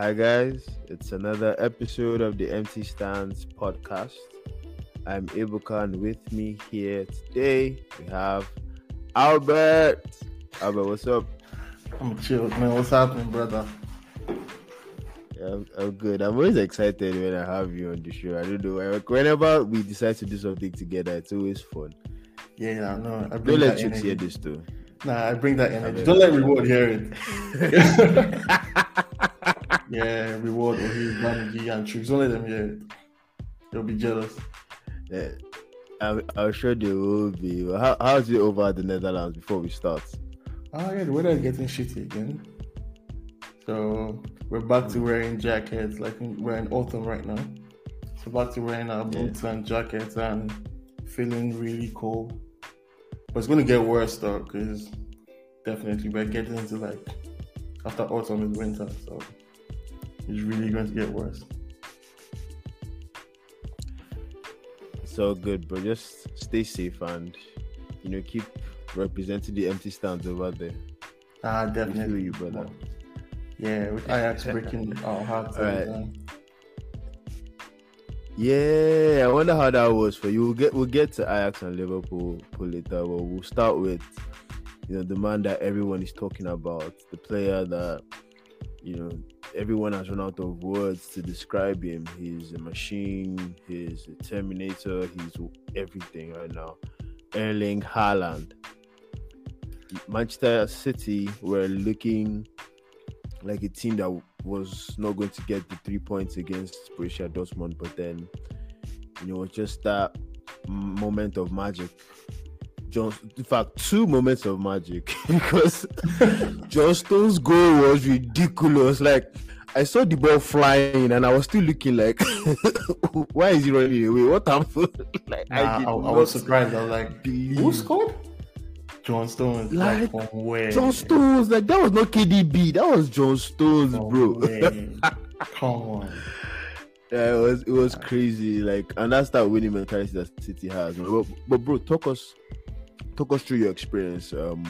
Hi, guys. It's another episode of the Empty Stands podcast. I'm Ibuka, and with me here today we have Albert. Albert, what's up? I'm chill, man. What's happening, brother? Yeah, I'm, I'm good. I'm always excited when I have you on the show. I don't know. Whenever we decide to do something together, it's always fun. Yeah, yeah, no. I Don't let Chicks hear this too. Nah, I bring that energy. Don't let reward hear it. yeah, reward or his Bamiji and tricks. Don't let them it. They'll be jealous. Yeah, I'm, I'm sure they will be. How, how's it over at the Netherlands before we start? Oh yeah, the weather is getting shitty again. So we're back to wearing jackets, like we're in autumn right now. So back to wearing our Yeah. boots and jackets and feeling really cold. But it's gonna get worse though, because definitely we're getting into like after autumn is winter, so it's really going to get worse. So good, bro. Just stay safe and you know keep representing the empty stands over there. Ah, We definitely, feel you, brother. Yeah, with Ajax breaking our hearts. every Alright. time. Yeah, I wonder how that was for you. We'll get we'll get to Ajax and Liverpool later, but we'll start with you know the man that everyone is talking about, the player that you know everyone has run out of words to describe him. He's a machine, he's a terminator, he's everything right now. Erling Haaland. Manchester City were looking like a team that was not going to get the three points against Borussia Dortmund, but then you know just that moment of magic. John, in fact, two moments of magic because John Stones' goal was ridiculous. Like I saw the ball flying and I was still looking like, why is he running away? What happened? like Nah, I, did I was surprised. I was like, believe- who scored? John Stones. Like, Like, from where? John Stones, like that was not KDB, that was John Stones, bro. Come on. Yeah, it was it was crazy. Like, and that's that winning mentality that City has. But, but bro, talk us talk us through your experience um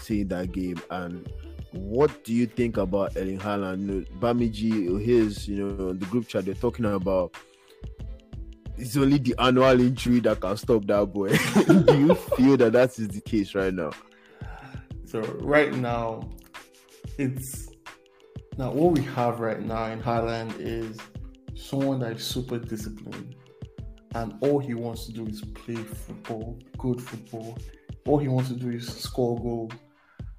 seeing that game and what do you think about Erling Haaland? Bamiji, his, you know, the group chat, they're talking about it's only the annual injury that can stop that boy. do you feel that that is the case right now? So right now, it's now what we have right now in Haaland is someone that is super disciplined, and all he wants to do is play football, good football. All he wants to do is score goals,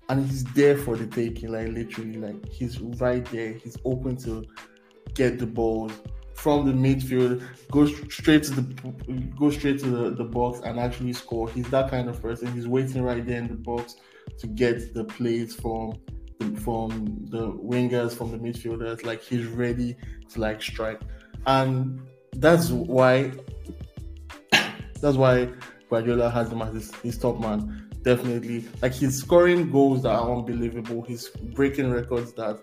and he's there for the taking. Like literally, like he's right there. He's open to get the balls from the midfield, go straight to the go straight to the, the box and actually score. He's that kind of person. He's waiting right there in the box to get the plays from the, from the wingers, from the midfielders. Like he's ready to like strike, and that's why that's why Guardiola has him as his, his top man. Definitely, like he's scoring goals that are unbelievable. He's breaking records that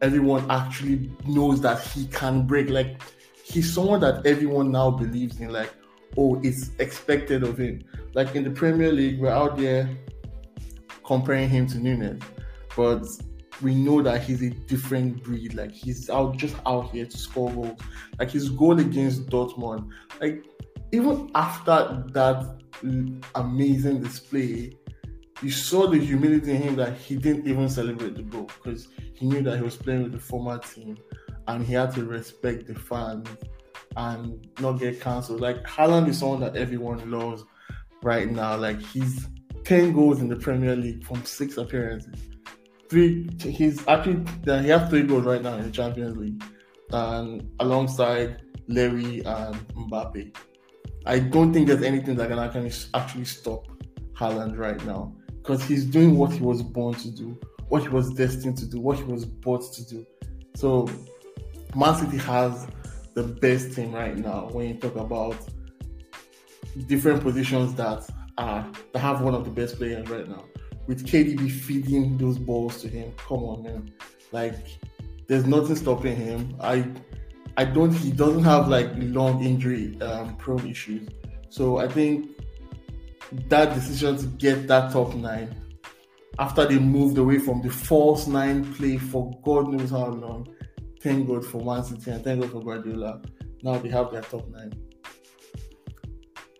everyone actually knows that he can break. Like he's someone that everyone now believes in. Like oh, it's expected of him. Like in the Premier League, we're out there comparing him to Nunez, but we know that he's a different breed. Like he's out just out here to score goals. Like his goal against Dortmund, like even after that amazing display, you saw the humility in him that he didn't even celebrate the goal because he knew that he was playing with the former team and he had to respect the fans and not get cancelled. Like Haaland is someone that everyone loves right now. Like he's 10 goals in the Premier League from six appearances. Three he's actually he has three goals right now in the Champions League. And alongside Larry and Mbappe. I don't think there's anything that can actually actually stop Haaland right now. Because he's doing what he was born to do, what he was destined to do, what he was bought to do. So Man City has the best team right now when you talk about different positions that are that have one of the best players right now. With KDB feeding those balls to him, come on, man! Like, there's nothing stopping him. I, I don't. He doesn't have like long injury um, prone issues, so I think that decision to get that top nine after they moved away from the false nine play for God knows how long thank God for Man City and thank God for Guardiola. Now they have their top nine.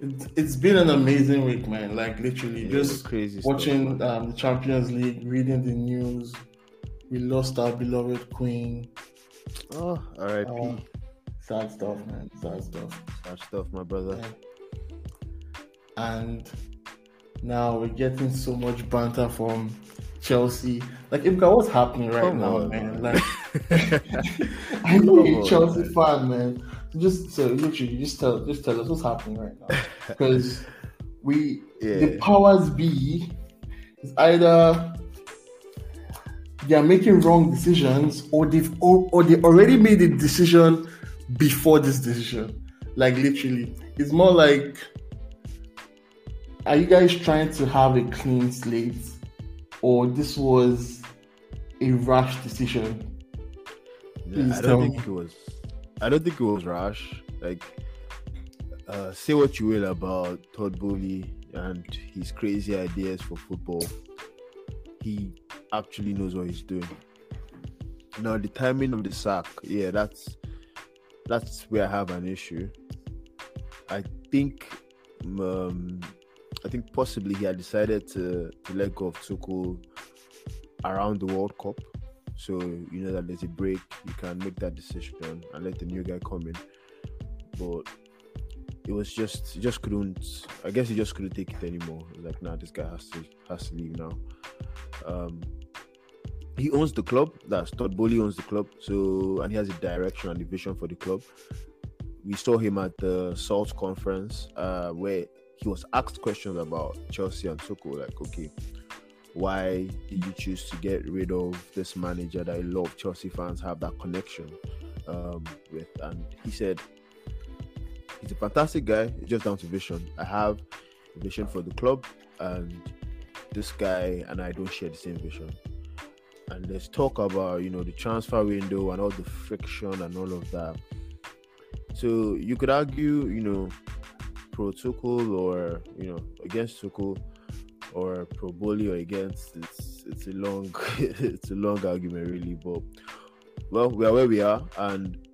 It's, it's been an amazing week, man. Like literally, Yeah, just crazy watching stuff, um, the Champions League, reading the news. We lost our beloved Queen. Oh r.i.p Uh, sad stuff, man. Sad stuff. Sad stuff my brother And now we're getting so much banter from Chelsea. Like, Ibka, what's happening right Come now, on, man? man. Like, I know you're a Chelsea man. fan, man. So just so literally, just tell, just tell us what's happening right now, because we, the powers be, is either they are making wrong decisions, or they've or, or they already made a decision before this decision. Like literally, it's more like, are you guys trying to have a clean slate, or this was a rash decision? Yeah, I don't think it was. I don't think it was rash. Like, uh, say what you will about Todd Boehly and his crazy ideas for football. He actually knows what he's doing. Now, the timing of the sack, yeah, that's that's where I have an issue. I think, um, I think possibly he had decided to to let go of Tuchel around the World Cup. So you know that there's a break, you can make that decision and let the new guy come in. But it was just just couldn't I guess he just couldn't take it anymore. Like, nah, this guy has to has to leave now. Um he owns the club, that's Todd Boehly owns the club, so and he has a direction and a vision for the club. We saw him at the Salt conference, uh, where he was asked questions about Chelsea and Tuchel, like, okay, why did you choose to get rid of this manager that a lot of Chelsea fans have that connection um, with? And he said, he's a fantastic guy. It's just down to vision. I have a vision for the club, and this guy and I don't share the same vision. And let's talk about you know the transfer window and all the friction and all of that. So you could argue, you know, pro Tuchel or you know against Tuchel or pro Boehly or against. It's it's a long it's a long argument really, but well we are where we are and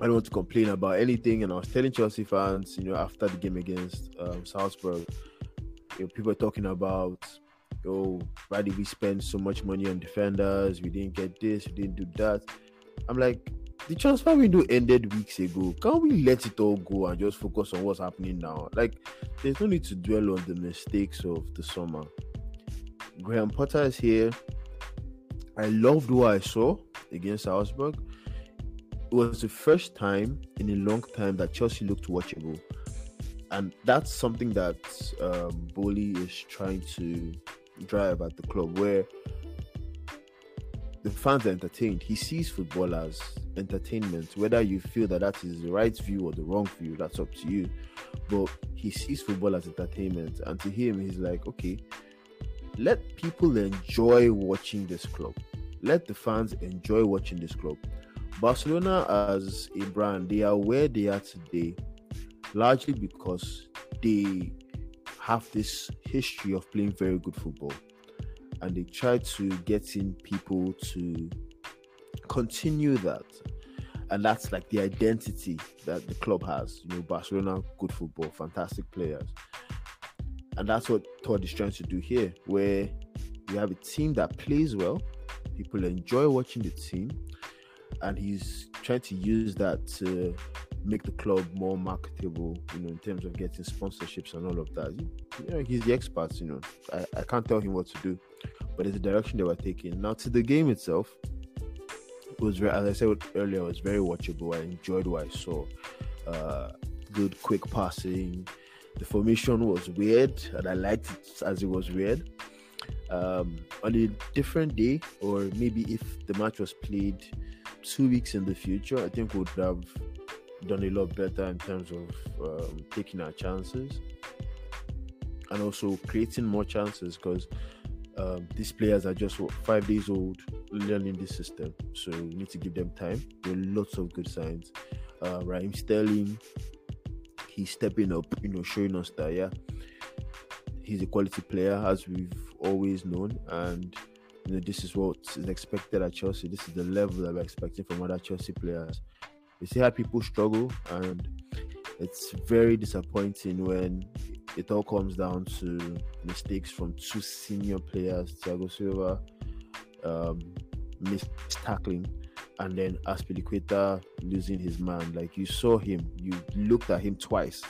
I don't want to complain about anything. And I was telling Chelsea fans, you know, after the game against um, Salzburg, you know, people are talking about, oh, why did we spend so much money on defenders? We didn't get this, we didn't do that. I'm like, the transfer window ended weeks ago. Can't we let it all go and just focus on what's happening now? Like, there's no need to dwell on the mistakes of the summer. Graham Potter is here. I loved what I saw against Salzburg. It was the first time in a long time that Chelsea looked watchable. And that's something that um, Boehly is trying to drive at the club, where the fans are entertained. He sees football as entertainment. Whether you feel that that is the right view or the wrong view, that's up to you. But he sees football as entertainment. And to him, he's like, okay, let people enjoy watching this club. Let the fans enjoy watching this club. Barcelona as a brand, they are where they are today, largely because they have this history of playing very good football. And they try to get in people to continue that. And that's like the identity that the club has. You know, Barcelona, good football, fantastic players. And that's what Todd is trying to do here, where you have a team that plays well, people enjoy watching the team, and he's trying to use that to make the club more marketable, you know, in terms of getting sponsorships and all of that. You know, he's the expert, you know. I, I can't tell him what to do, but it's the direction they were taking. Now to the game itself, it was as I said earlier, it was very watchable. I enjoyed what I saw. Uh, good quick passing. The formation was weird, and I liked it as it was weird. Um, on a different day, or maybe if the match was played two weeks in the future, I think we would have done a lot better in terms of um, taking our chances and also creating more chances because um, these players are just what, five days old learning this system. So we need to give them time. There are lots of good signs. Uh, Raheem Sterling, he's stepping up, you know, showing us that, yeah, he's a quality player as we've always known. And you know, this is what is expected at Chelsea. This is the level that we're expecting from other Chelsea players. You see how people struggle, and it's very disappointing when it all comes down to mistakes from two senior players, Thiago Silva, um, missed tackling, and then Azpilicueta losing his man. Like you saw him, you looked at him twice,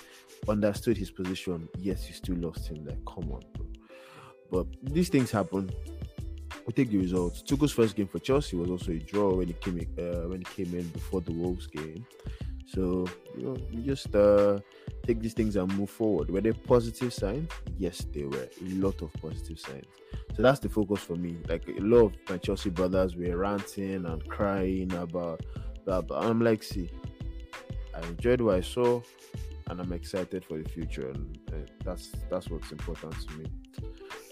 understood his position. Yes, you still lost him. Like, come on, bro. But these things happen we take the results. Tuchel's first game for Chelsea was also a draw when he came in, uh, when he came in before the Wolves game. So you know, we just uh, take these things and move forward. Were they positive signs? Yes, they were. A lot of positive signs. So that's the focus for me. Like a lot of my Chelsea brothers were ranting and crying about that, but I'm like, see, I enjoyed what I saw, and I'm excited for the future, and uh, that's that's what's important to me.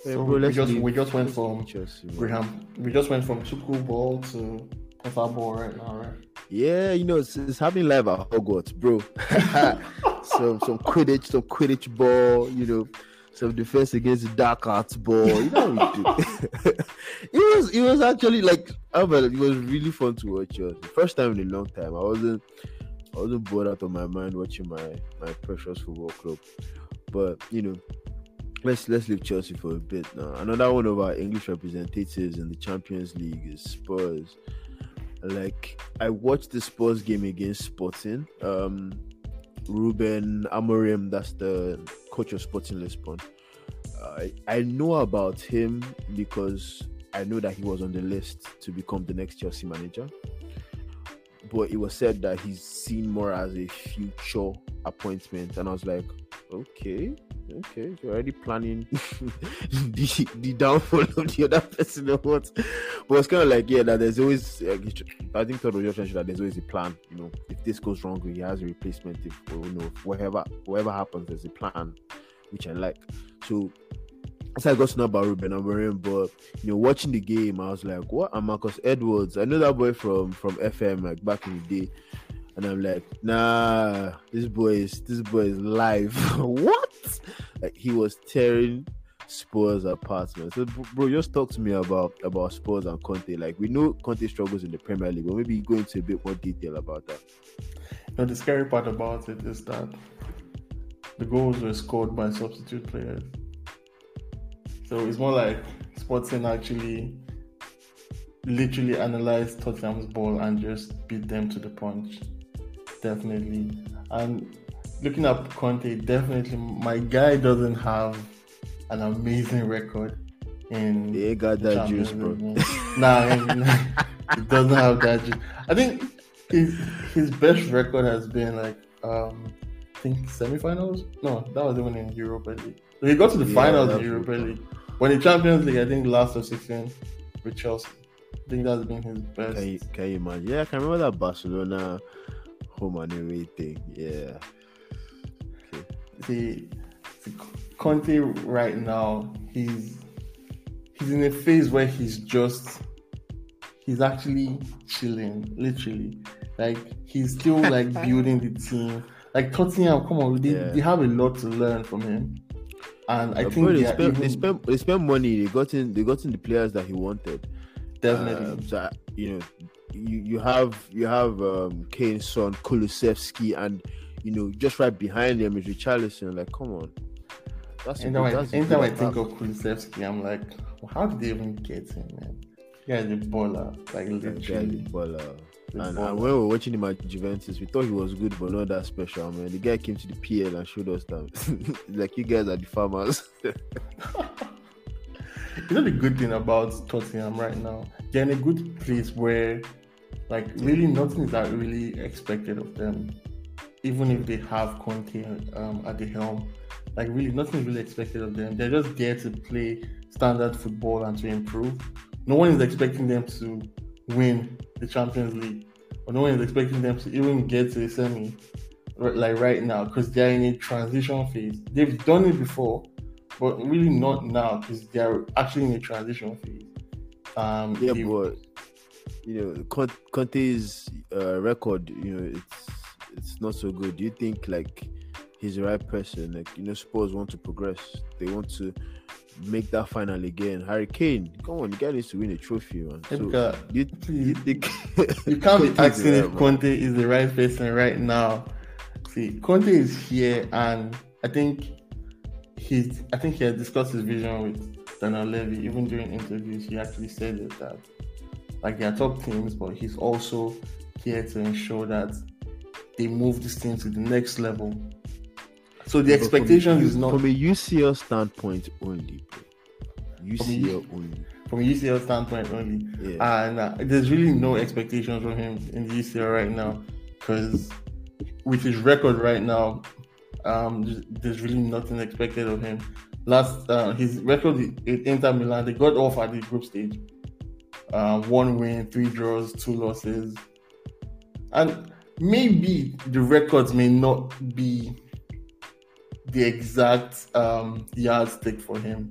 So bro, we just we just went from Chelsea, Graham. We just went from Tuchel ball to FA ball right now, right? Yeah, you know it's, it's happening live at Hogwarts, bro. some some Quidditch, some Quidditch ball, you know, some defense against the dark arts ball. You know what we do. it was it was actually like it was really fun to watch. Chelsea. First time in a long time. I wasn't I wasn't bored out of my mind watching my my precious football club. But you know, let's let's leave Chelsea for a bit now. Another one of our English representatives in the Champions League is Spurs. Like I watched the Spurs game against Sporting. Um, Ruben Amorim, that's the coach of Sporting Lisbon. I I know about him because I know that he was on the list to become the next Chelsea manager. But it was said that he's seen more as a future appointment, and I was like, okay, okay, you're already planning the the downfall of the other person or what? But it's kind of like yeah, that there's always I think was just that there's always a plan. You know, if this goes wrong, he has a replacement. If you know, whatever whatever happens, there's a plan, which I like. So as I got to know about Ruben Amorim, but you know, watching the game, I was like, "What?" And Marcus Edwards, I know that boy from from FM, like back in the day, and I'm like, "Nah, this boy is this boy is live." what? Like he was tearing Spurs apart, man. So, bro, just talk to me about about Spurs and Conte. Like we know Conte struggles in the Premier League, but maybe go into a bit more detail about that. Now, the scary part about it is that the goals were scored by substitute players. So it's more like Sporting actually literally analyzed Tottenham's ball and just beat them to the punch. Definitely. And looking at Conte, definitely my guy doesn't have an amazing record in He got that juice, bro. nah, he doesn't have that juice. I think his his best record has been like um I think semifinals. No, that was even in Europa League. So he got to the yeah, finals in Europa League. When the Champions League, I think last of 16 with Chelsea. I think that's been his best. Can you, can you imagine? Yeah, I can remember that Barcelona home and away thing. Yeah. Okay. See, see, Conte right now, he's he's in a phase where he's just he's actually chilling, literally. Like he's still like building the team. Like Tottenham, come on, they, yeah. they have a lot to learn from him. And I think they, spent, even... they spent they spent money. They got in they got in the players that he wanted. Definitely. Um, so you know, you, you have you have um Kane's son Kulusevski, and you know just right behind him is Richarlison. Like, come on. That's anytime, I, anytime I think of Kulusevski, I'm like, well, how did they even get him, man? Yeah, the baller, like literally. The baller. And, and, when we were watching him at Juventus, we thought he was good, but not that special, man. The guy came to the PL and showed us that, like, you guys are the farmers. you know the good thing about Tottenham right now? They're in a good place where, like, really nothing is that really expected of them, even if they have Conte um, at the helm. Like, really, nothing is really expected of them. They're just there to play standard football and to improve. No one is expecting them to win the Champions League. Or no one is expecting them to even get to a semi like right now because they're in a transition phase. They've done it before, but really not now because they're actually in a transition phase. Um, yeah, but you know, Conte's uh, record, you know, it's it's not so good. Do you think like he's the right person? Like you know, Spurs want to progress. They want to make that final again. Harry Kane, come on, you guys need to win a trophy, man. So you, you think You can't be asking if. Conte is the right person right now. See, Conte is here, and I think he's. I think he has discussed his vision with Daniel Levy. Even during interviews, he actually said that, like, they are top teams, but he's also here to ensure that they move this thing to the next level. So the But expectation is not from a UCL standpoint only, bro. UCL only. from a UCL standpoint only. Yeah. and uh, there's really no expectations from him in the UCL right now because with his record right now, um, there's- really nothing expected of him. Last uh, his record in Inter Milan, they got off at the group stage, uh, one win, three draws, two losses, and maybe the records may not be the exact um, yardstick for him.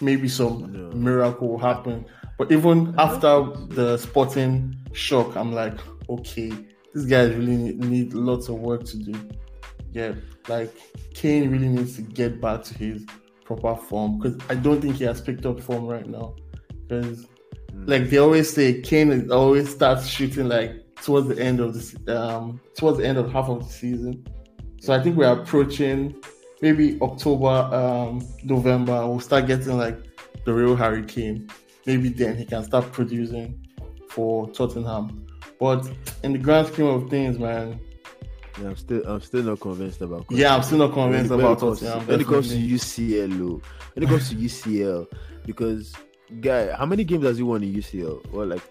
Maybe some No. miracle will happen. But even after the sporting shock, I'm like, okay, these guys really need, need lots of work to do. Yeah, like Kane really needs to get back to his proper form because I don't think he has picked up form right now. Because, Mm. like they always say, Kane is always starts shooting like towards the end of this, um, towards the end of half of the season. So I think we're approaching maybe October, um, November. We'll start getting like the real hurricane. Maybe then he can start producing for Tottenham. But in the grand scheme of things, man, Yeah, I'm still I'm still not convinced about yeah, I'm still not convinced when, about when it comes, Tottenham. when it comes to. UCL, when it comes to UCL, because guy, how many games has he won in UCL? Well, like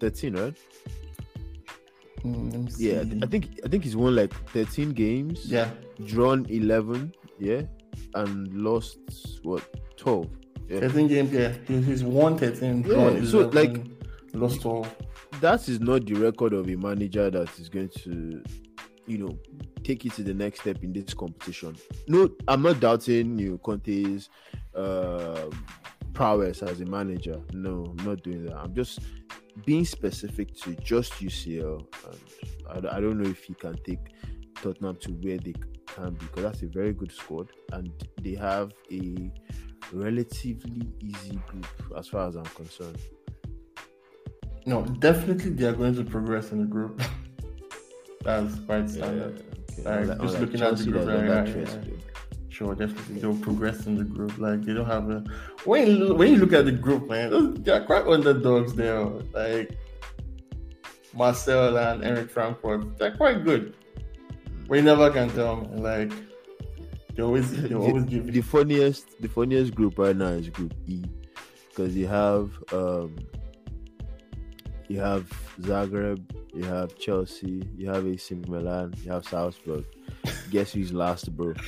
thirteen, right? Mm, Yeah, I see. th- I think I think he's won like thirteen games. yeah, drawn eleven, yeah, and lost what twelve. Yeah, 13 games. Yeah, he's won 13, Yeah, drawn so, 11, like- lost 12. that is not the record of a manager that is going to, you know, take you to the next step in this competition. No, I'm not doubting you know, Conte's uh, prowess as a manager. No, I'm not doing that. I'm just being specific to just UCL, and I, I don't know if he can take Tottenham to where they can be because that's a very good squad, and they have a relatively easy group as far as I'm concerned. No, definitely they are going to progress in the group. That's quite standard. okay. Like, just unlike looking at the group, that- right, that right, trace yeah. play. Sure, definitely they'll progress in the group. Like they don't have a when you, when you look at the group, man, those- they are quite underdogs there. Like Marseille and Eric Frankfurt, they're quite good. We never can tell, man. Like they always they always give the funniest the funniest group right now is group E because you have um you have Zagreb, you have Chelsea, you have AC Milan, you have Salzburg. Guess who's last, bro?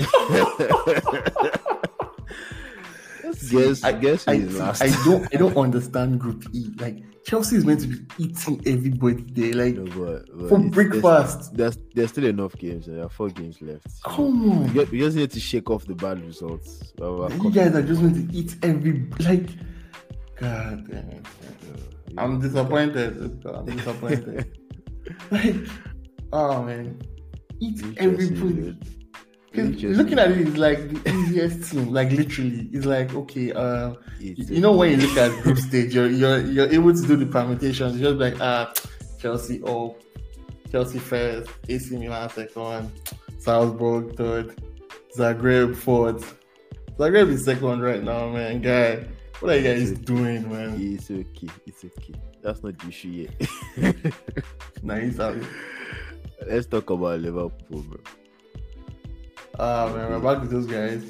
guess I, guess I, last? I don't I don't understand Group E. Like Chelsea is meant to be eating everybody there. Like No, but, but for breakfast. There's, there's there's still enough games. There are four games left. Come on. We, get- we just need to shake off the bad results. You guys are just going to eat every like. God damn it! I'm disappointed. I'm disappointed. like, oh man, eat New every Chelsea, food. dude. 'Cause New Chelsea. Looking at it's like the easiest team. Like literally, it's like okay. Uh, It's you know when you look at group stage, you're you're you're able to do the permutations. You're just like ah, Chelsea oh, Chelsea first, AC Milan second, Salzburg third, Zagreb fourth. Zagreb is second right now, man. Guy, what are you guys doing, man? It's okay. It's okay. That's not the issue yet. Nice. Let's talk about Liverpool, bro. Ah man, we're back with those guys.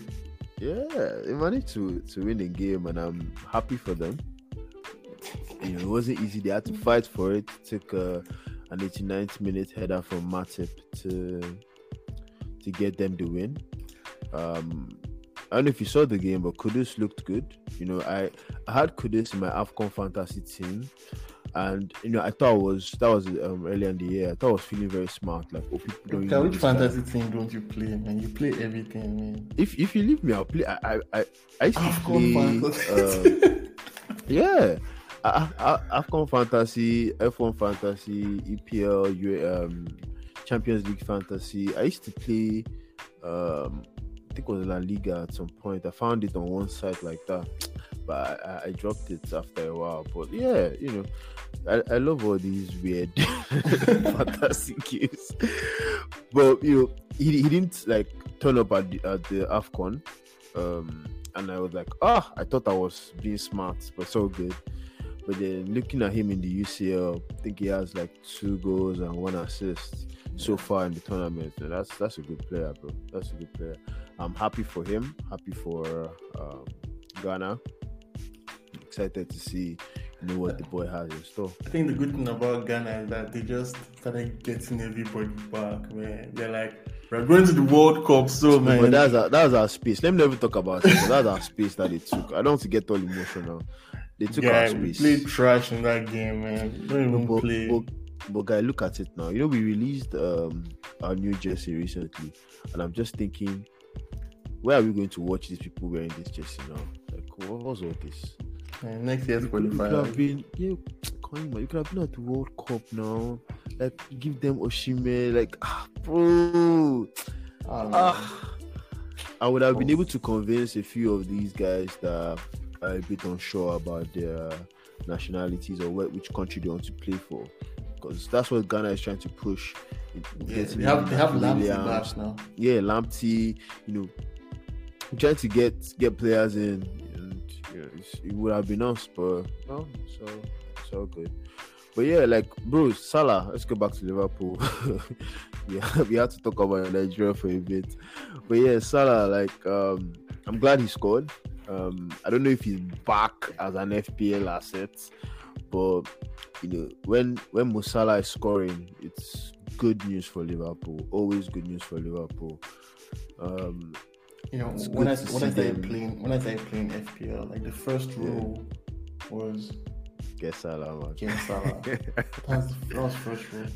Yeah, they managed to to win the game, and I'm happy for them. You know, it wasn't easy. They had to fight for it. Took uh, an 89th minute header from Matip to to get them the win. Um, I don't know if you saw the game, but Kudus looked good. You know, I, I had Kudus in my Afcon fantasy team, and you know, I thought was that was um, earlier in the year. I thought I was feeling very smart. Like, oh, people don't. Okay, which guy. fantasy team don't you play, man? You play everything, man. If if you leave me, I'll play. I I I, I used to Afcon play. Uh, yeah, I, I, Afcon fantasy, F1 fantasy, EPL, um, Champions League fantasy. I used to play um, think it was La Liga at some point. I found it on one site like that, but I, I dropped it after a while. But yeah, you know, I, I love all these weird fantasy games. But you know, he, he didn't like turn up at the, at the Afcon, um, and I was like, ah, I thought I was being smart, but so good. But then looking at him in the UCL, I think he has like two goals and one assist so far in the tournament. And that's that's a good player, bro. That's a good player. I'm happy for him. Happy for um, Ghana. Excited to see you know what the boy has in store. I think the good thing about Ghana is that they just started getting everybody back, man. They're like, we're going to the World Cup, so man. But that's our, that's our space. Let me never talk about it. That's our space that they took. I don't want to get all emotional. They took yeah, our space. we played trash in that game, man. Don't even but, play. But, but guy, look at it now. You know, we released um our new jersey recently, and I'm just thinking, where are we going to watch these people wearing this jersey now? Like, what was all this? Man, next year's could, you could have been, yeah, Koima, you could have been at the World Cup now. Like, give them Osimhen, like, ah, bro. Ah, Ah, I would have been able to convince a few of these guys that are a bit unsure about their nationalities or what, which country they want to play for, because that's what Ghana is trying to push. yeah, they have they have Lamptey now. yeah, Lamptey, you know, trying to get get players in, and you know, it's, it would have been us, but no, so it's all good. But yeah, like bro, Salah. Let's go back to Liverpool. yeah, we had to talk about Nigeria for a bit, but yeah, Salah. Like, um, I'm glad he scored. Um, I don't know if he's back as an FPL asset, but you know, when when Mo Salah is scoring, it's good news for Liverpool. Always good news for Liverpool. Um, You know, when I when I started them. playing when I started playing FPL, like the first Yeah. rule was get Salah, man. get Salah. That's the was first rule.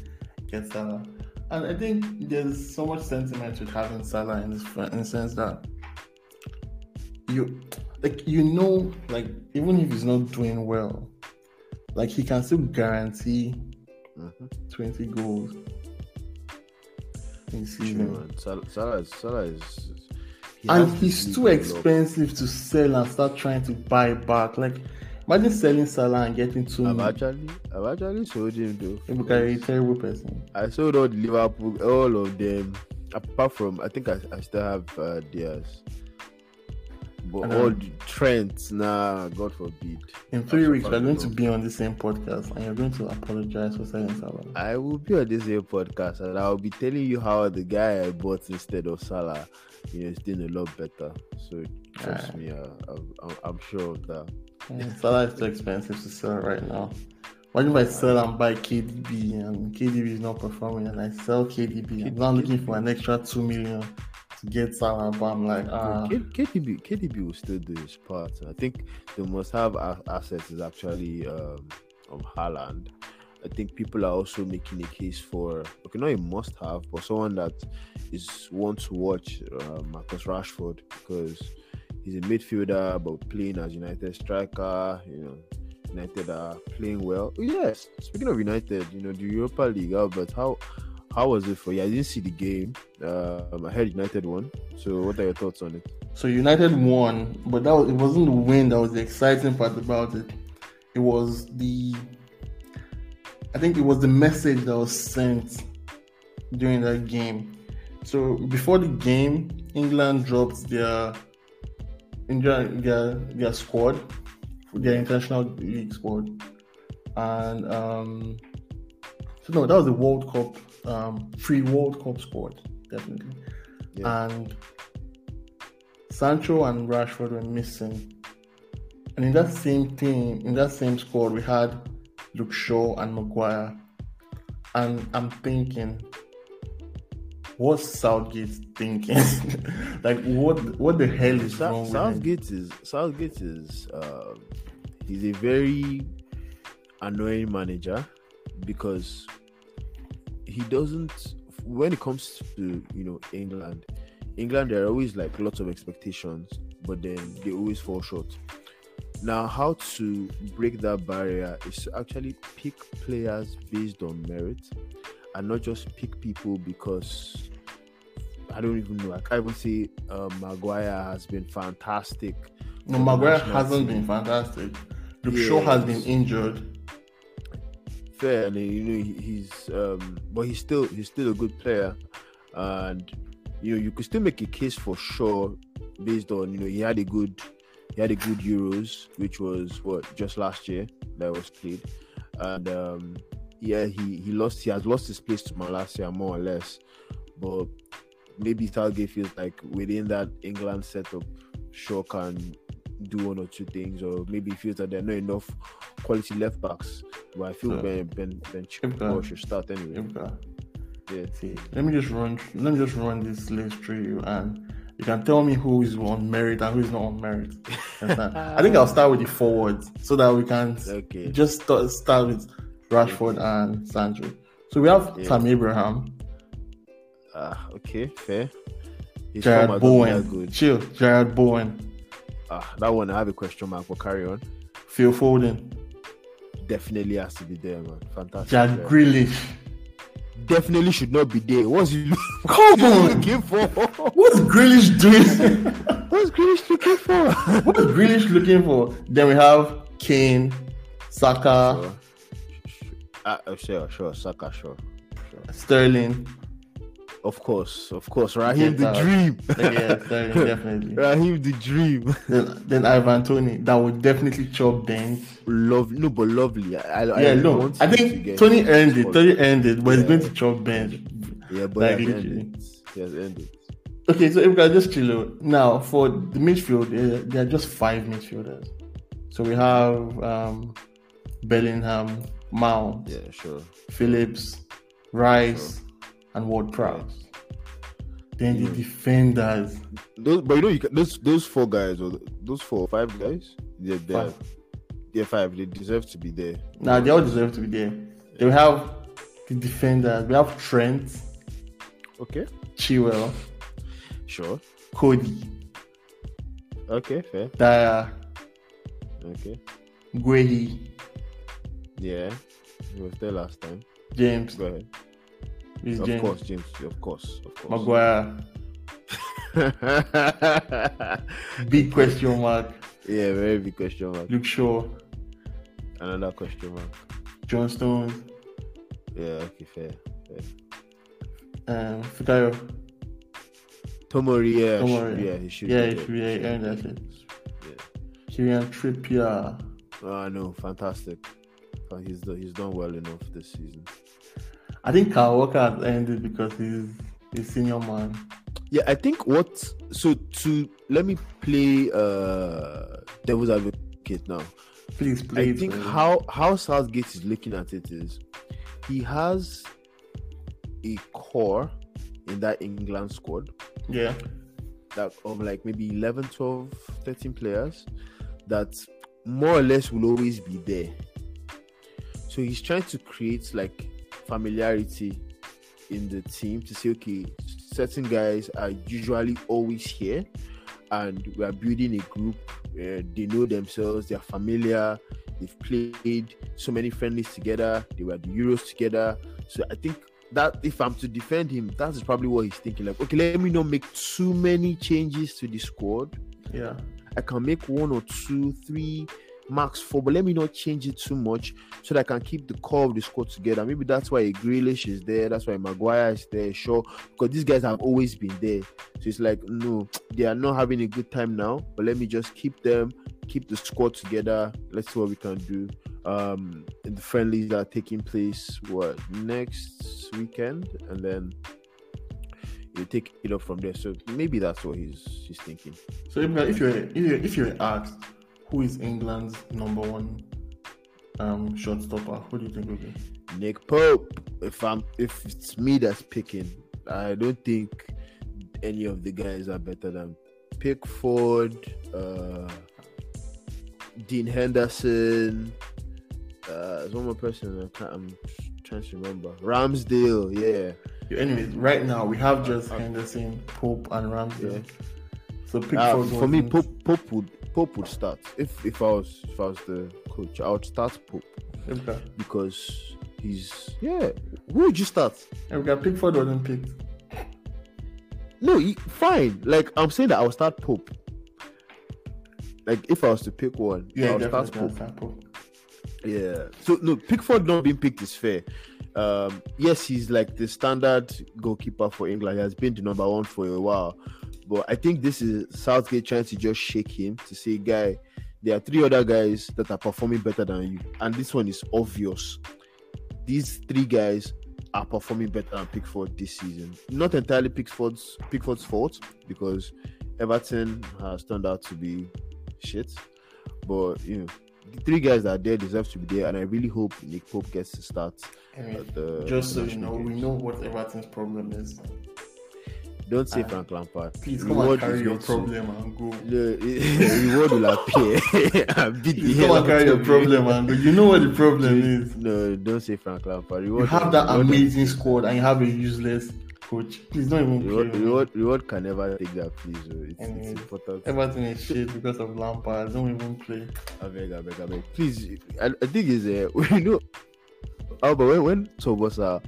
Get Salah. And I think there's so much sentiment with having Salah in this in the sense that you like you know like even if he's not doing well, like he can still guarantee Mhm. 20 goals in season. man. Salah, Salah is Salah is. he and he's too leave the club. expensive to sell and start trying to buy back. Like, imagine selling Salah and getting two I've million. actually, I've actually sold him though. A terrible person. I sold all the Liverpool, all of them, apart from I think I, I still have uh, theirs. But And, all the Trent, nah, God forbid. In three That's weeks, we're going to be on the same podcast, and you're going to apologize for selling Salah. I will be on this same podcast and I'll be telling you how the guy I bought instead of Salah, you know, is doing a lot better. So trust Ah. me, uh, I'm, I'm, sure of that. Mm, Salah is too expensive to sell right now. Imagine if I sell and buy KDB, and KDB is not performing, and I sell KDB. I'm now looking for an extra two million to get Salah, but I'm like, ah, K- KDB, KDB will still do his part. I think the must have assets is actually um, um Haaland. I think people are also making a case for okay, not a must have, but someone that is want to watch uh, Marcus Rashford because he's a midfielder but playing as United striker. You know, United are playing well. Yes, speaking of United, you know the Europa League, Albert, how how was it for you? I didn't see the game. Um, I heard United won. So, what are your thoughts on it? So United won, but that was, it wasn't the win that was the exciting part about it. It was the, I think it was the message that was sent during that game. So before the game, England dropped their, their their, their squad, their international league squad, and um, so no, that was the World Cup, um, free World Cup squad, definitely, Yeah. and. Sancho and Rashford were missing. And in that same team, in that same squad, we had Luke Shaw and Maguire. And I'm thinking, what's Southgate thinking? like, what what the hell is Sou- wrong with him? Southgate is Southgate is um, he's a very annoying manager because he doesn't when it comes to you know England England there are always like lots of expectations but then they always fall short now how to break that barrier is to actually pick players based on merit and not just pick people because I don't even know. I can't even say um, Maguire has been fantastic. No, Maguire hasn't team. been fantastic. Luke Shaw has been Yes. injured. Fair and you know he's um but he's still he's still a good player. And you know you could still make a case for sure based on you know he had a good he had a good euros which was what just last year that was played. And um yeah he he lost he has lost his place to Malacia more or less. But maybe Southgate feels like within that England setup Shaw can do one or two things or maybe feels that there are not enough quality left backs but I feel Sure. Ben Ben Ben Okay. Chilwell should start anyway. Okay. Yeah. See, let me just run. Let me just run this list through you, and you can tell me who is on merit and who is not on merit. I think I'll start with the forwards so that we can Okay. just start, start with Rashford and Sancho. So we have Yeah. Sam Abraham, Ah, okay, fair. His Jarrod has not been that Bowen, good. chill, Jarrod Bowen, Ah, that one I have a question mark. But carry on. Phil Foden, Definitely has to be there, man. Fantastic. Jack player. Grealish. Definitely should not be there. What's he Come on, looking for? what's Grealish doing? What's Grealish looking for? what's Grealish looking for? Then we have Kane, Saka, Sure. Uh, sure, sure, Saka, sure, sure. Sterling. Of course, of course. Raheem Get the out. dream. yeah, definitely. Raheem the dream. Then, then Ivan Toney, that would definitely chop bench. Love, no, but lovely. I, I, Yeah, I no, I think Toney earned it. Toney earned it, but he's going to chop bench. Yeah, but Like he has He has ended. Okay, so if we can just chill out. Now, for the midfield, there, there are just five midfielders. So we have um, Bellingham, Mount, Yeah, sure. Phillips, Rice, and Ward Prowse. Then the Mm. defenders, Those, but you know, you can, those those four guys or those four five guys, they're they're, Five. they're five. They deserve to be there. now they all deserve to be there. They will have the defenders. We have Trent, Okay, Chilwell, sure. Coady, Okay, fair. Dier, Okay, Guehi, yeah. He was there last time. James, Go ahead. Reece Of James, course, James. Of course, of course. Maguire. Big question mark. Yeah, very big question mark. Luke Shaw, Another question mark. John Stones, Yeah, okay, fair. fair. um, Fikayo. Tomori, yeah, Tomori. should- yeah, he should. Yeah, he should be there, he earned that shit. Yeah. Trippier. Oh no, fantastic. He's he's done well enough this season. I think Kyle Walker has ended because he's a senior man. Yeah, I think what so to let me play uh devil's advocate now. Please play I think how how Southgate is looking at it is he has a core in that England squad Yeah. that of like maybe 11, 12, 13 players that more or less will always be there. So he's trying to create like familiarity in the team to say, okay, certain guys are usually always here and we are building a group. Uh, they know themselves, they're familiar, they've played so many friendlies together, they were at the Euros together. So I think that if I'm to defend him, that is probably what he's thinking. Like, okay, let me not make too many changes to the squad. Yeah. I can make one or two, three, max four, but let me not change it too much so that I can keep the core of the squad together. Maybe that's why Grealish is there, that's why Maguire is there, sure, because these guys have always been there. So it's like, no, they are not having a good time now, but let me just keep them, keep the squad together. Let's see what we can do. Um, the friendlies are taking place what next weekend, and then you take it up from there. So maybe that's what he's he's thinking. So if you're, if you're asked who is England's number one um shot stopper, who do you think will be? Nick Pope. If I'm if it's me that's picking, I don't think any of the guys are better than Pickford, uh, Dean Henderson. Uh, there's one more person I can't, I'm trying to remember. Ramsdale, yeah. Anyways, right now we have just Henderson, Pope, and Ramsdale. Yeah. So Pickford Uh, for me, Pope, Pope would Pope would start. If if I was if I was the coach, I would start Pope Okay. because he's yeah. Who would you start? And we got Pickford wasn't picked. no, he, fine. Like I'm saying that I would start Pope. Like if I was to pick one, Yeah, I'll start. Pope. Start Pope. Yeah. So no, Pickford not being picked is fair. Um, yes, he's like the standard goalkeeper for England. He has been the number one for a while. But I think this is Southgate trying to just shake him to say, guy, there are three other guys that are performing better than you. And this one is obvious. These three guys are performing better than Pickford this season. Not entirely Pickford's Pickford's fault because Everton has turned out to be shit. But you know, the three guys that are there deserve to be there, and I really hope Nick Pope gets to start I mean, at the just so you know, we know what Everton's problem is. Don't say Uh, Frank Lampard. Please come and Reward carry is your going to- problem and go. The reward will appear and beat the come and carry your you. problem and go. You know what the problem is. No, don't say Frank Lampard. You have that reward- amazing squad and you have a useless coach. Please don't even play. Reward, with me. reward, reward can never take that, please. It's, Anyways, it's important. Everything is shit because of Lampard. Don't even play. I beg, I beg, I beg. Please, I, I think is uh, you know, oh, but when when two of us are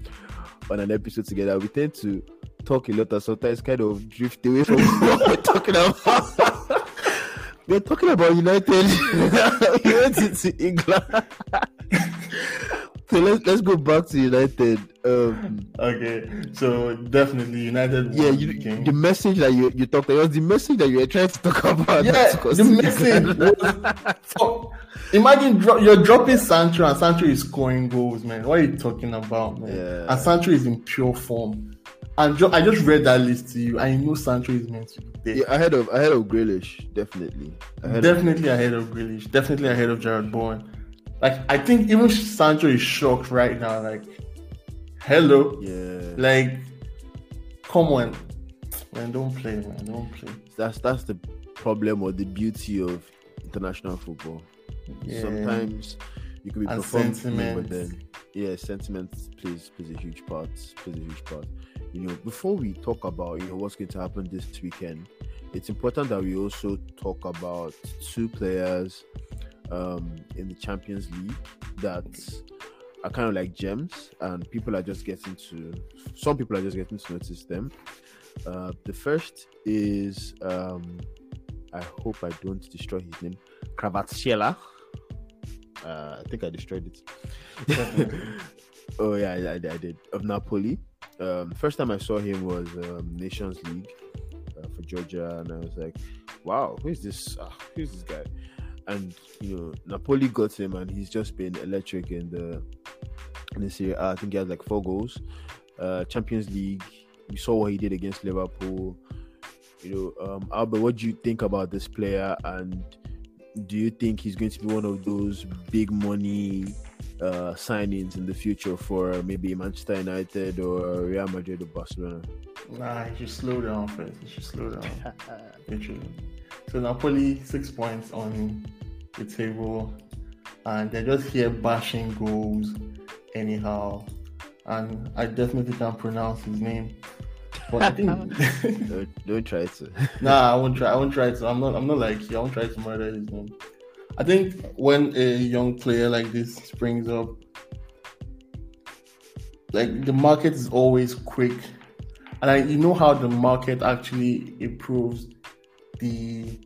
on an episode together, we tend to talk a lot and sometimes kind of drift away from what we're talking about. we're talking about United. we went into England. so let's let's go back to United. Um, Okay, so definitely United. yeah, you, the message that you you talked about was the message that you were trying to talk about. yeah, that took the to message was. So, imagine dro- you're dropping Sancho and Sancho is scoring goals, man. What are you talking about, man? Yeah. And Sancho is in pure form. And jo- I just read that list to you. I know Sancho is meant to be there. Yeah, ahead of ahead of Grealish, definitely. Ahead of, definitely ahead of Grealish. Definitely ahead of Jarrod Bowen. Like I think even Sancho is shocked right now. Like, hello, yeah. like, come on, man, don't play, man, don't play. that's that's the problem or the beauty of international football. Yeah. Sometimes you could be And performing, but then yeah, sentiment plays plays a huge part. Plays a huge part. You know, before we talk about you know what's going to happen this weekend, it's important that we also talk about two players um, in the Champions League that are kind of like gems, and people are just getting to. Some people are just getting to notice them. Uh, the first is um, I hope I don't destroy his name. Kravatskhela. Uh, I think I destroyed it. oh yeah, I, I, I did. Of Napoli. Um, first time I saw him was um, Nations League uh, for Georgia, and I was like, "Wow, who's this? Ah, who's this guy?" And you know, Napoli got him, and he's just been electric in the in the Serie. I think he has like four goals. Uh, Champions League. We saw what he did against Liverpool. You know, um, Albert, what do you think about this player? And do you think he's going to be one of those big money uh, signings in the future for maybe Manchester United or Real Madrid or Barcelona? Nah, you should slow down first. You should slow down. Literally. So Napoli six points on the table, and they're just here bashing goals anyhow. And I definitely can't pronounce his name, but I think don't, don't try to. nah, I won't try. I won't try to. I'm not. I'm not like you. I won't try to murder his name. I think when a young player like this springs up, like the market is always quick, and I, you know how the market actually improves the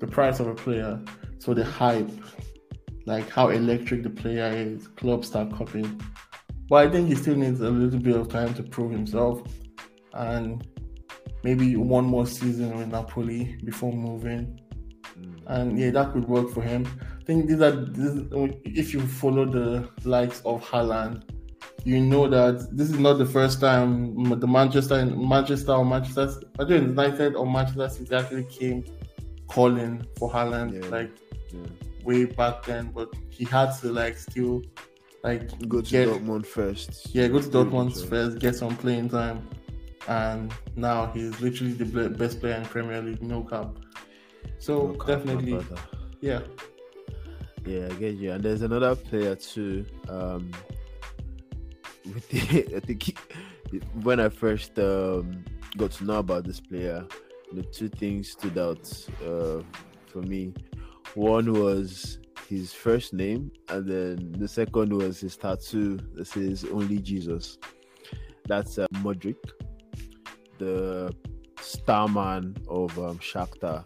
the price of a player. So the hype, like how electric the player is, clubs start copying. But I think he still needs a little bit of time to prove himself, and maybe one more season with Napoli before moving. And yeah, that could work for him. I think these are this, if you follow the likes of Haaland, you know that this is not the first time the Manchester Manchester or Manchester Manchester United or Manchester City actually came calling for Haaland Yeah. like Yeah. way back then, but he had to like still like Go to get Dortmund first. yeah go to Dortmund Sure. first, get some playing time, and now he's literally the best player in Premier League, no cap. So definitely, yeah. Yeah, I get you. And there's another player too. Um, with the, I think he- when I first um, got to know about this player, the two things stood out uh, for me. One was his first name, and then the second was his tattoo that says "Only Jesus." That's uh, Mudryk, the star man of um, Shakhtar.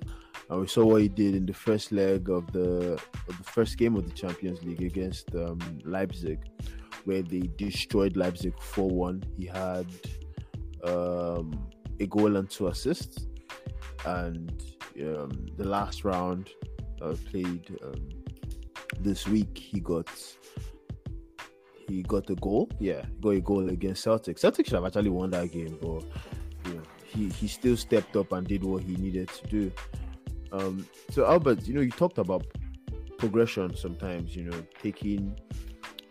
We saw what he did in the first leg of the of the first game of the Champions League against um, Leipzig, where they destroyed Leipzig 4 1. He had um, a goal and two assists. And um, the last round uh, played um, this week, he got he got a goal. Yeah, got a goal against Celtic. Celtic should have actually won that game, but he he still stepped up and did what he needed to do. Um, so Albert, you know, you talked about progression sometimes. You know, taking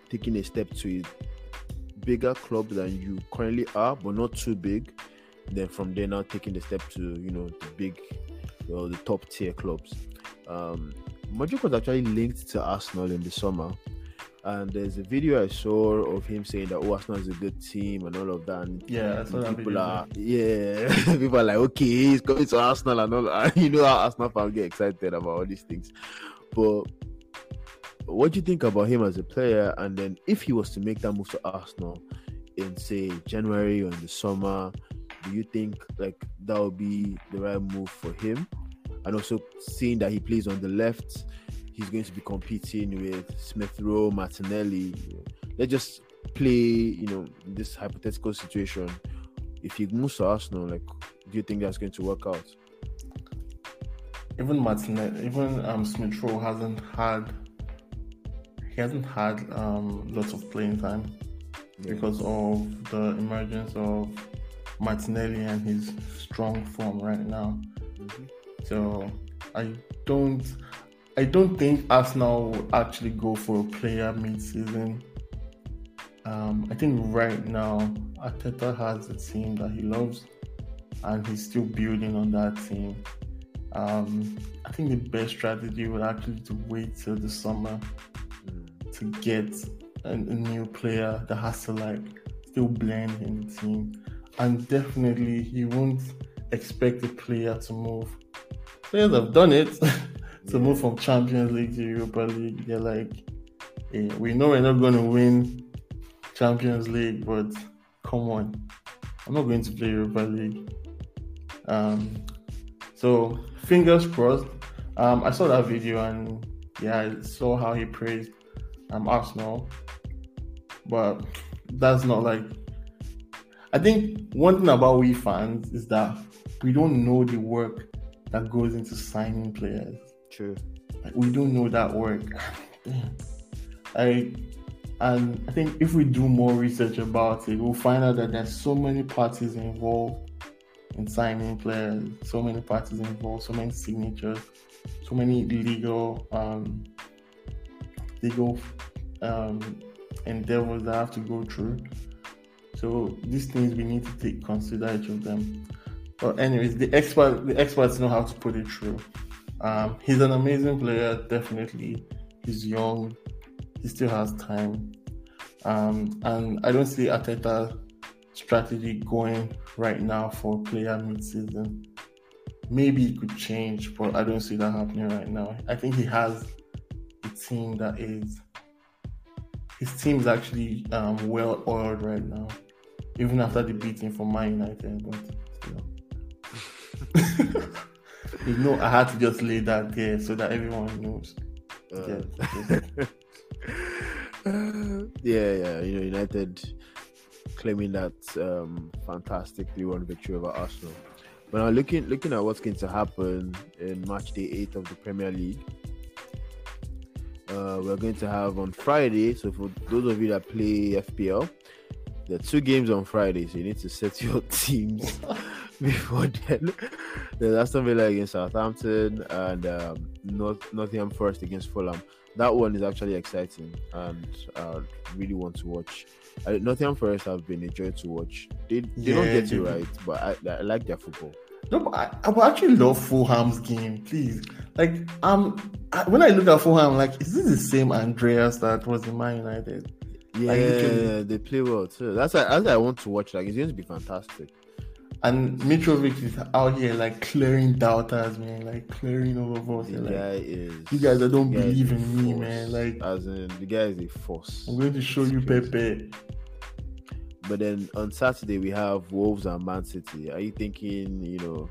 taking a step to a bigger club than you currently are, but not too big. Then from there, now taking the step to you know the big, well, the top tier clubs. Um, Mudryk was actually linked to Arsenal in the summer and there's a video I saw of him saying that oh, Arsenal is a good team and all of that. And yeah, that's what people are. Yeah, people are like, okay, he's coming to Arsenal and all. And you know how Arsenal fans get excited about all these things. But what do you think about him as a player? And then if he was to make that move to Arsenal in say January or in the summer, do you think like that would be the right move for him? And also seeing that he plays on the left he's going to be competing with Smith Rowe, Martinelli. Let's just play, you know, this hypothetical situation. If he moves to Arsenal, like, do you think that's going to work out? Even Martinelli, even um, Smith Rowe hasn't had he hasn't had um, lots of playing time yeah. because of the emergence of Martinelli and his strong form right now. Mm-hmm. So I don't I don't think Arsenal will actually go for a player mid-season. Um, I think right now Arteta has a team that he loves, and he's still building on that team. Um, I think the best strategy would actually to wait till the summer to get a, a new player that has to like still blend in the team, and definitely he won't expect a player to move. Players have done it. to move from Champions League to Europa League. They're like, hey, we know we're not going to win Champions League, but come on, I'm not going to play Europa League. Um, so fingers crossed. Um, I saw that video and yeah, I saw how he praised um, Arsenal, but that's not like. I think one thing about we fans is that we don't know the work that goes into signing players. True. Like, we don't know that work. I and I think if we do more research about it, we'll find out that there's so many parties involved in signing players, so many parties involved, so many signatures, so many legal um, legal um, endeavors that have to go through. So these things we need to take consider each of them. But anyways, the expert the experts know how to put it through. Um, he's an amazing player, definitely. He's young, he still has time. Um, and I don't see Arteta strategy going right now for player mid-season. Maybe it could change, but I don't see that happening right now. I think he has a team that is his team is actually um, well oiled right now, even after the beating from Man United. But still. you know, I had to just lay that there so that everyone knows. Uh, yeah, yeah, you know, United claiming that um, fantastic 3-1 victory over Arsenal. But now looking looking at what's going to happen in match day eight of the Premier League, uh, we're going to have on Friday. So for those of you that play FPL, there are two games on Friday, so you need to set your teams before then. There's Aston Villa against Southampton and um, North, Nottingham Forest against Fulham. That one is actually exciting and I really want to watch. Nottingham Forest have been a joy to watch. They, they yeah, don't get it right, but I, I, like their football. No, but I, I actually love Fulham's game. Please, like um, I, when I look at Fulham, like is this the same Andreas that was in Man United? Yeah, like, they play well too. That's why, that's why I want to watch. Like it's going to be fantastic. And Mitrovic is out here like clearing doubters, man, like clearing all of us. The like, guy is. You guys that don't believe in me, man. Like, as in the guy is a force. I'm going to show you Pepe. but then on Saturday we have Wolves and Man City. Are you thinking, you know,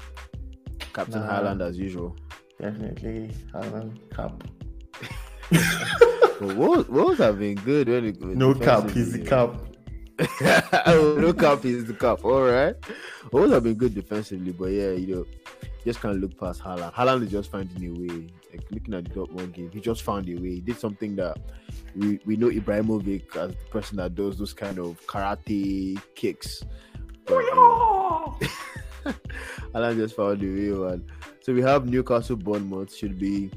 Captain Nah. Haaland as usual? Definitely Haaland cap. But Wolves, Wolves have been good Really, it No cap, he's the cap. Oh, no cap is the cup. All right. Wolves have been good defensively, but yeah, you know, just can't look past Haaland. Haaland is just finding a way. Like looking at the Dortmund game, he just found a way. He did something that we, we know Ibrahimovic as the person that does those kind of karate kicks. But, know, Haaland just found a way, man. So we have Newcastle Bournemouth should be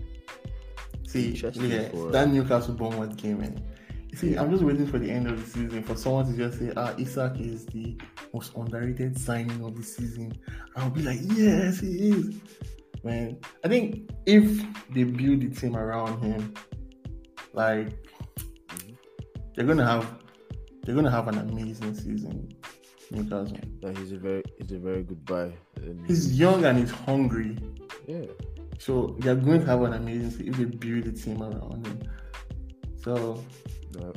See, Interesting yeah, for- that Newcastle Bournemouth game, man. See, I'm just waiting for the end of the season for someone to just say, ah, Isak is the most underrated signing of the season. I'll be like, yes, he is. Man, I think if they build the team around him, like they're gonna have they're gonna have an amazing season. Newcastle. that he's a very he's a very good buy. He's young and he's hungry. yeah. So they're going to have an amazing season if they build the team around him. So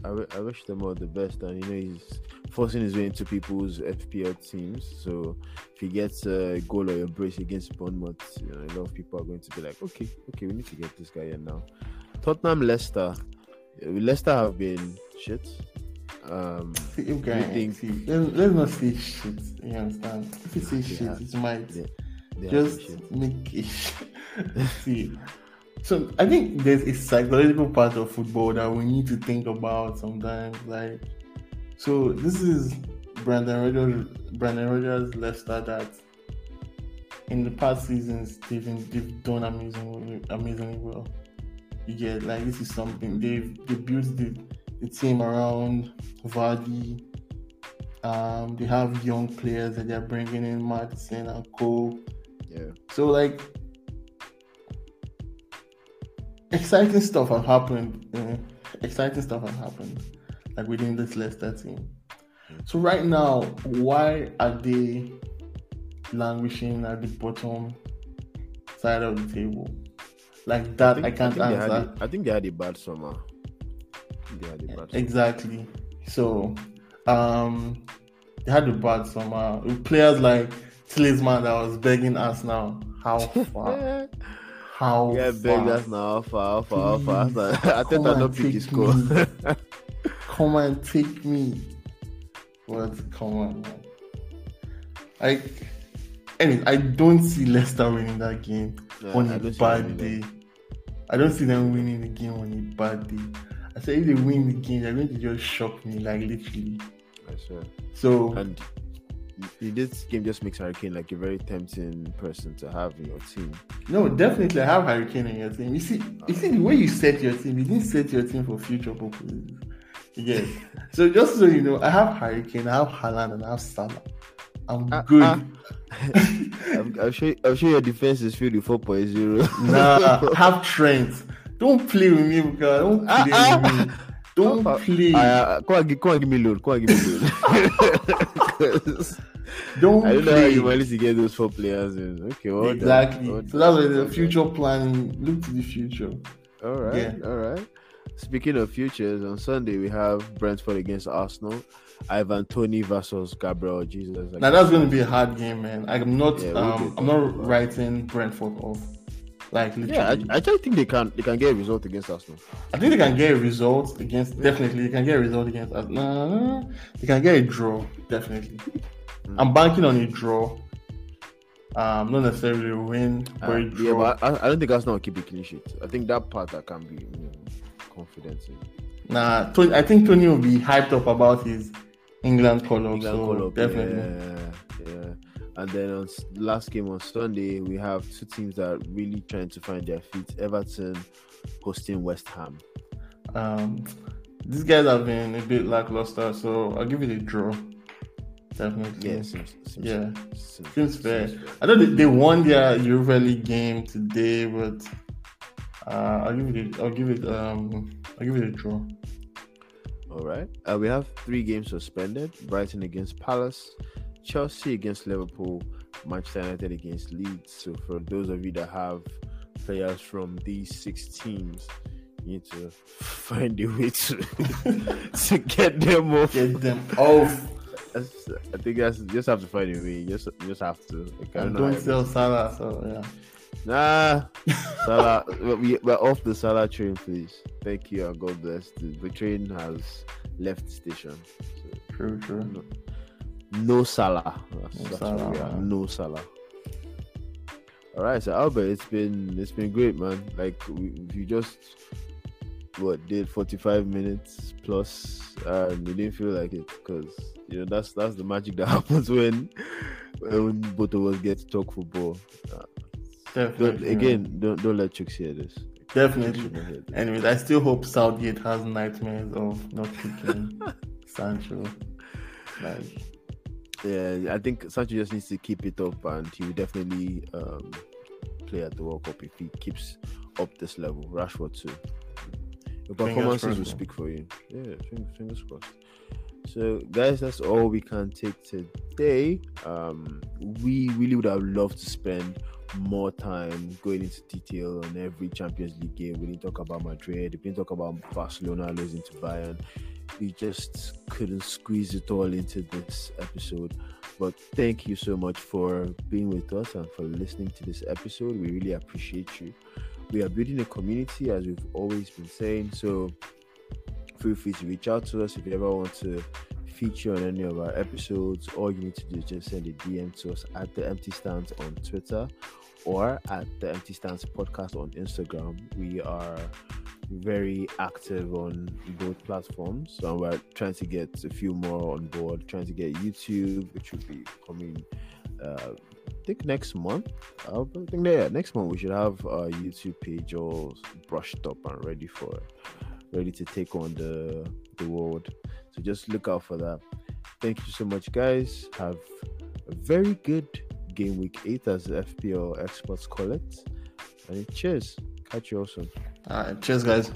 I, I wish them all the best, and you know he's forcing his way into people's FPL teams. So if he gets a goal or a brace against Bournemouth, you know, a lot of people are going to be like, okay, okay, we need to get this guy in now. Tottenham, Leicester, Leicester have been shit. Um, guy, think- see, let's, let's not say shit. You understand? If you say shit, have- it might they- they just make it. see, so I think there's a psychological part of football that we need to think about sometimes. Like, so this is Brendan Rodgers, Brendan Rodgers Leicester that in the past seasons they've they've done amazingly amazingly well. You get like this is something they've they built the, the team around Vardy. Um, they have young players that they're bringing in, Maddison and Cole. Yeah, So like exciting stuff have happened. uh, exciting stuff has happened, like within this Leicester team. So right now, why are they languishing at the bottom side of the table? Like that, I, can't think they had answer. a- I think they had a bad summer. I They had a bad summer. Exactly. So, um, they had a bad summer. With players like Tielemans that was begging us now. How far? How Yeah, far? beg that's not far, far, far. I think I don't pick score. Come and take me. But come on, man. Like, anyway, I don't see Leicester winning that game Yeah, on I a bad day. I don't see them winning the game on a bad day. I say if they win the game, they're going to just shock me, like literally. I swear. So And this game just makes Harry Kane like a very tempting person to have in your team. no, definitely I have Harry Kane in your team. You see, you see the way you set your team, you didn't set your team for future purposes. Yes. so just so you know, I have Harry Kane, I have Haaland, and I have Salah. I'm Ah, good. ah. I'm, I'm sure. I'm sure your defense is filled with 4.0. Nah, have Trent. Don't play with me, because don't play Ah, with me. Don't Ah, play. uh, come on, give, come on, give me load. Come on, give me load. don't I don't know how you managed to get those four players in. Okay, well done, exactly. well so that's why the future planning. Look to the future. All right, Yeah. all right. Speaking of futures, on Sunday we have Brentford against Arsenal. Ivan Toney versus Gabriel Jesus. Now that's going to be a hard game, man. I'm not. Yeah, um, I'm not writing Brentford off. Like literally, Yeah, I, I think they can they can get a result against Arsenal. I think they can get a result against. Definitely, they can get a result against us. No, no, no. They can get a draw. Definitely. Mm. I'm banking on a draw. Um, not necessarily a win, but Uh, a yeah, draw. but I, I don't think Arsenal will keep a clean sheet. I think that part I can be you know, confident in. Nah, Toney, I think Toney will be hyped up about his England call up. England So call up, definitely. Yeah, yeah. And then on last game on Sunday, we have two teams that are really trying to find their feet. Everton hosting West Ham. Um, these guys have been a bit lackluster, so I'll give it a draw. Definitely. Yeah, seems, seems Yeah. seems, Seems fair. seems I know they, they won their Europa League game today, but uh, I'll give it. A, I'll give it. Um, I'll give it a draw. All right. Uh, we have three games suspended: Brighton against Palace, Chelsea against Liverpool, Manchester United against Leeds. So for those of you that have players from these six teams, you need to find a way to to get them off. Get them off. That's, I think that's just have to find a way. Just just have to. Like, I don't, And know how don't sell. Salah, so yeah. Nah, Salah. we, we're off the Salah train, please. Thank you and God bless. The, the train has left the station. So, True, true. no, no Salah. That's, No that's Salah, where we are. man. No Salah. All right, so Albert, it's been it's been great, man. Like we, you just what did 45 minutes plus, and you didn't feel like it because you know that's that's the magic that happens when when both of us get to talk football. Uh, don't, Definitely. again, don't don't let Chooks hear this. Definitely. hear this. Anyways, I still hope Southgate has nightmares of not picking Sancho. Like, Yeah, I think Sancho just needs to keep it up, and he will definitely um, play at the World Cup if he keeps up this level. Rashford too. Your performances will speak for you. Yeah, fingers, fingers crossed. So, guys, that's all we can take today. Um, we really would have loved to spend more time going into detail on every Champions League game. We didn't talk about Madrid. We didn't talk about Barcelona losing to Bayern. We just couldn't squeeze it all into this episode. But thank you so much for being with us and for listening to this episode. We really appreciate you. We are building a community as we've always been saying. So feel free to reach out to us if you ever want to feature on any of our episodes. All you need to do is just send a DM to us at the Empty Stands on Twitter or at the Empty Stands podcast on Instagram. We are very active on both platforms, and we're trying to get a few more on board. Trying to get YouTube, which will be coming. Uh, I think next month. I think yeah, next month we should have our YouTube page all brushed up and ready for ready to take on the the world. So just look out for that. Thank you so much, guys. Have a very good game week eight, as the FPL experts call it. And cheers. Catch you all soon. All right, cheers, guys.